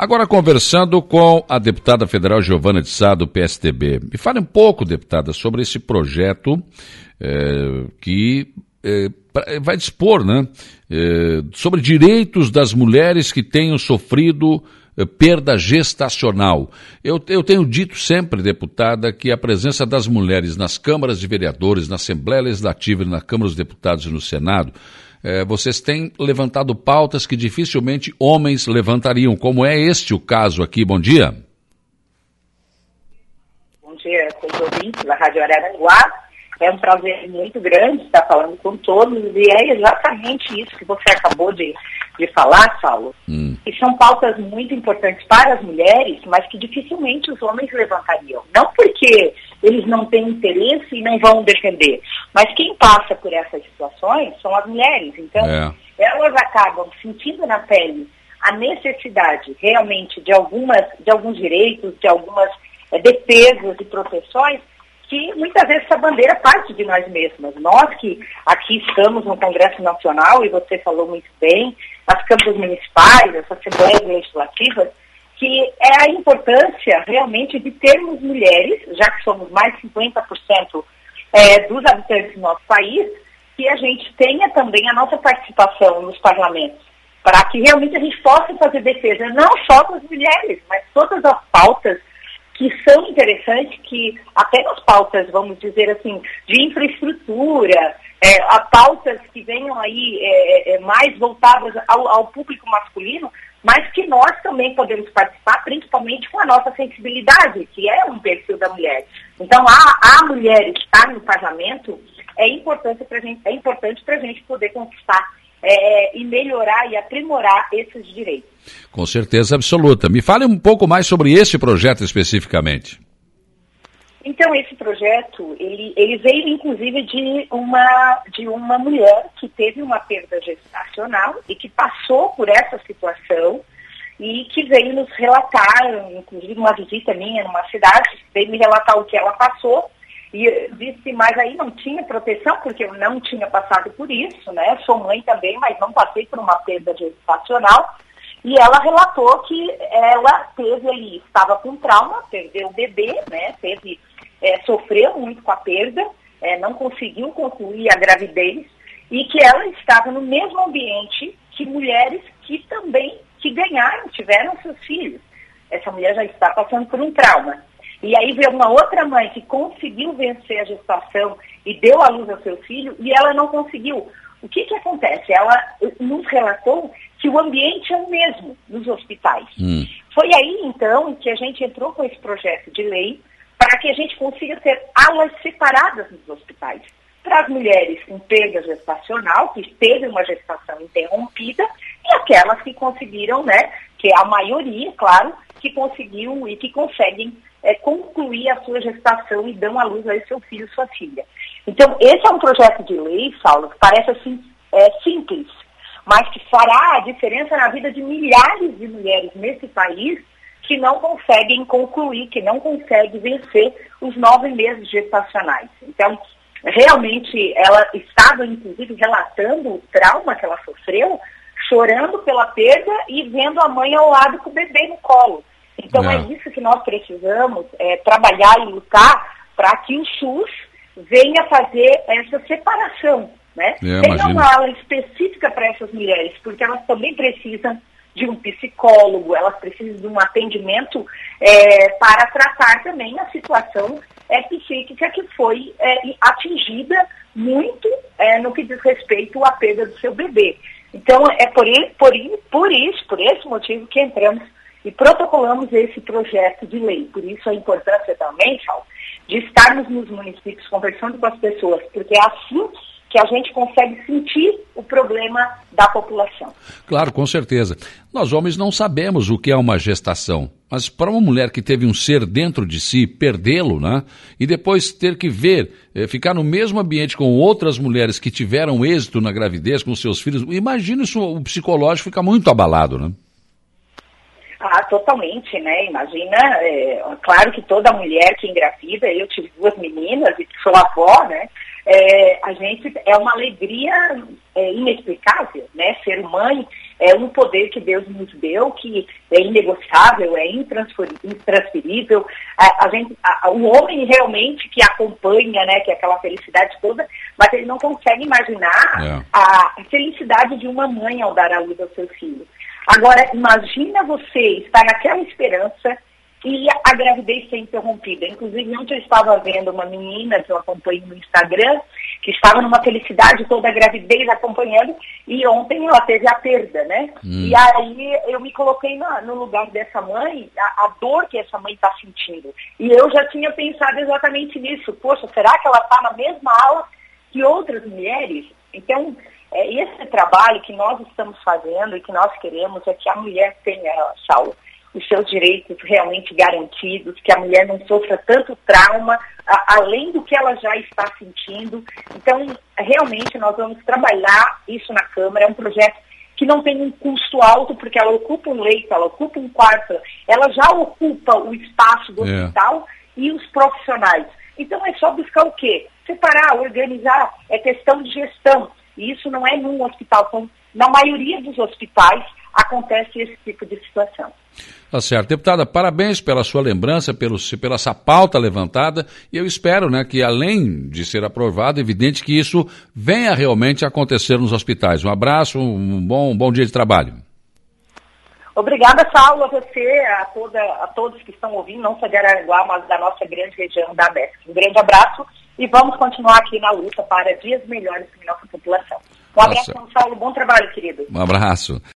Agora conversando com a deputada federal Giovana de Sá, do PSDB. Me fale um pouco, deputada, sobre esse projeto é, que é, vai dispor né, é, sobre direitos das mulheres que tenham sofrido perda gestacional. Eu, eu, tenho dito sempre, deputada, que a presença das mulheres nas câmaras de vereadores, na Assembleia Legislativa, na Câmara dos Deputados e no Senado, é, vocês têm levantado pautas que dificilmente homens levantariam, como é este o caso aqui. Bom dia. Bom dia, todos ouvintes da Rádio Araranguá. É um prazer muito grande estar falando com todos e é exatamente isso que você acabou de, de falar, Saulo. Hum. E são pautas muito importantes para as mulheres, mas que dificilmente os homens levantariam. Não porque eles não têm interesse e não vão defender, mas quem passa por essas situações são as mulheres. Então, é. elas acabam sentindo na pele a necessidade realmente de algumas, de alguns direitos, de algumas é, defesas e proteções que muitas vezes essa bandeira parte de nós mesmas. Nós que aqui estamos no Congresso Nacional, e você falou muito bem, nas câmaras municipais, as assembleias legislativas, que é a importância realmente de termos mulheres, já que somos mais de 50% é, dos habitantes do nosso país, que a gente tenha também a nossa participação nos parlamentos, para que realmente a gente possa fazer defesa não só das mulheres, mas todas as pautas que são interessantes, que até nas pautas, vamos dizer assim, de infraestrutura, é, a pautas que venham aí é, é, mais voltadas ao, ao, público masculino, mas que nós também podemos participar, principalmente com a nossa sensibilidade, que é um perfil da mulher. Então, a, a mulher estar no parlamento é importante para gente, é importante para a gente poder conquistar é, e melhorar e aprimorar esses direitos. Com certeza absoluta. Me fale um pouco mais sobre esse projeto especificamente. Então, esse projeto, ele, ele veio inclusive de uma, de uma mulher que teve uma perda gestacional e que passou por essa situação e que veio nos relatar, inclusive uma visita minha numa cidade, veio me relatar o que ela passou e disse, mas aí não tinha proteção, porque eu não tinha passado por isso, né? Sou mãe também, mas não passei por uma perda gestacional. E ela relatou que ela teve ali, estava com trauma, perdeu o bebê, né? Teve, é, sofreu muito com a perda, é, não conseguiu concluir a gravidez e que ela estava no mesmo ambiente que mulheres que também que ganharam, tiveram seus filhos. Essa mulher já está passando por um trauma. E aí veio uma outra mãe que conseguiu vencer a gestação e deu à luz ao seu filho e ela não conseguiu. O que, que acontece? Ela nos relatou que o ambiente é o mesmo nos hospitais. Hum. Foi aí, então, que a gente entrou com esse projeto de lei para que a gente consiga ter alas separadas nos hospitais. Para as mulheres com perda gestacional, que teve uma gestação interrompida, e aquelas que conseguiram, né, que é a maioria, claro, que conseguiu e que conseguem é, concluir a sua gestação e dão à luz a seu filho, sua filha. Então, esse é um projeto de lei, Saulo, que parece assim é, simples, mas que fará a diferença na vida de milhares de mulheres nesse país que não conseguem concluir, que não conseguem vencer os nove meses gestacionais. Então, realmente, ela estava, inclusive, relatando o trauma que ela sofreu, chorando pela perda e vendo a mãe ao lado com o bebê no colo. Então é, é isso que nós precisamos, é, trabalhar e lutar para que o SUS venha fazer essa separação, né? É, Tenha uma aula específica para essas mulheres, porque elas também precisam de um psicólogo, elas precisam de um atendimento é, para tratar também a situação é, psíquica que foi é, atingida muito é, no que diz respeito à perda do seu bebê. Então, é por, por, por isso, por esse motivo que entramos e protocolamos esse projeto de lei. Por isso a importância também, Sal, de estarmos nos municípios conversando com as pessoas, porque é assim que a gente consegue sentir o problema da população. Claro, com certeza. Nós homens não sabemos o que é uma gestação, mas para uma mulher que teve um ser dentro de si, perdê-lo, né? E depois ter que ver, eh, ficar no mesmo ambiente com outras mulheres que tiveram êxito na gravidez com seus filhos, imagina isso, o psicológico fica muito abalado, né? Ah, totalmente, né? Imagina, é, claro que toda mulher que engravida, eu tive duas meninas e sou avó, né? É, a gente é uma alegria é, inexplicável, né? Ser mãe é um poder que Deus nos deu, que é inegociável, é intransferível. A, a gente, a, o homem realmente que acompanha, né, que é aquela felicidade toda, mas ele não consegue imaginar é. a felicidade de uma mãe ao dar a luz ao seu filho. Agora, imagina você estar naquela esperança e a gravidez ser interrompida. Inclusive, ontem eu estava vendo uma menina que eu acompanho no Instagram, que estava numa felicidade toda a gravidez acompanhando, e ontem ela teve a perda, né? Hum. E aí eu me coloquei na, no lugar dessa mãe, a, a dor que essa mãe está sentindo. E eu já tinha pensado exatamente nisso. Poxa, será que ela está na mesma aula que outras mulheres? Então, é esse trabalho que nós estamos fazendo e que nós queremos é que a mulher tenha, Saulo, os seus direitos realmente garantidos, que a mulher não sofra tanto trauma, a, além do que ela já está sentindo. Então, realmente, nós vamos trabalhar isso na Câmara. É um projeto que não tem um custo alto, porque ela ocupa um leito, ela ocupa um quarto, ela já ocupa o espaço do é. hospital e os profissionais. Então, é só buscar o quê? Separar, organizar, é questão de gestão. E isso não é num hospital. Então, na maioria dos hospitais, acontece esse tipo de situação. Tá certo. Deputada, parabéns pela sua lembrança, pelo, pela essa pauta levantada, e eu espero né, que, além de ser aprovado, é evidente que isso venha realmente a acontecer nos hospitais. Um abraço, um bom, um bom dia de trabalho. Obrigada, Saulo, a você, a, toda, a todos que estão ouvindo, não só de Araranguá, mas da nossa grande região da América. Um grande abraço e vamos continuar aqui na luta para dias melhores para a nossa população. Um abraço, Saulo. Bom trabalho, querido. Um abraço.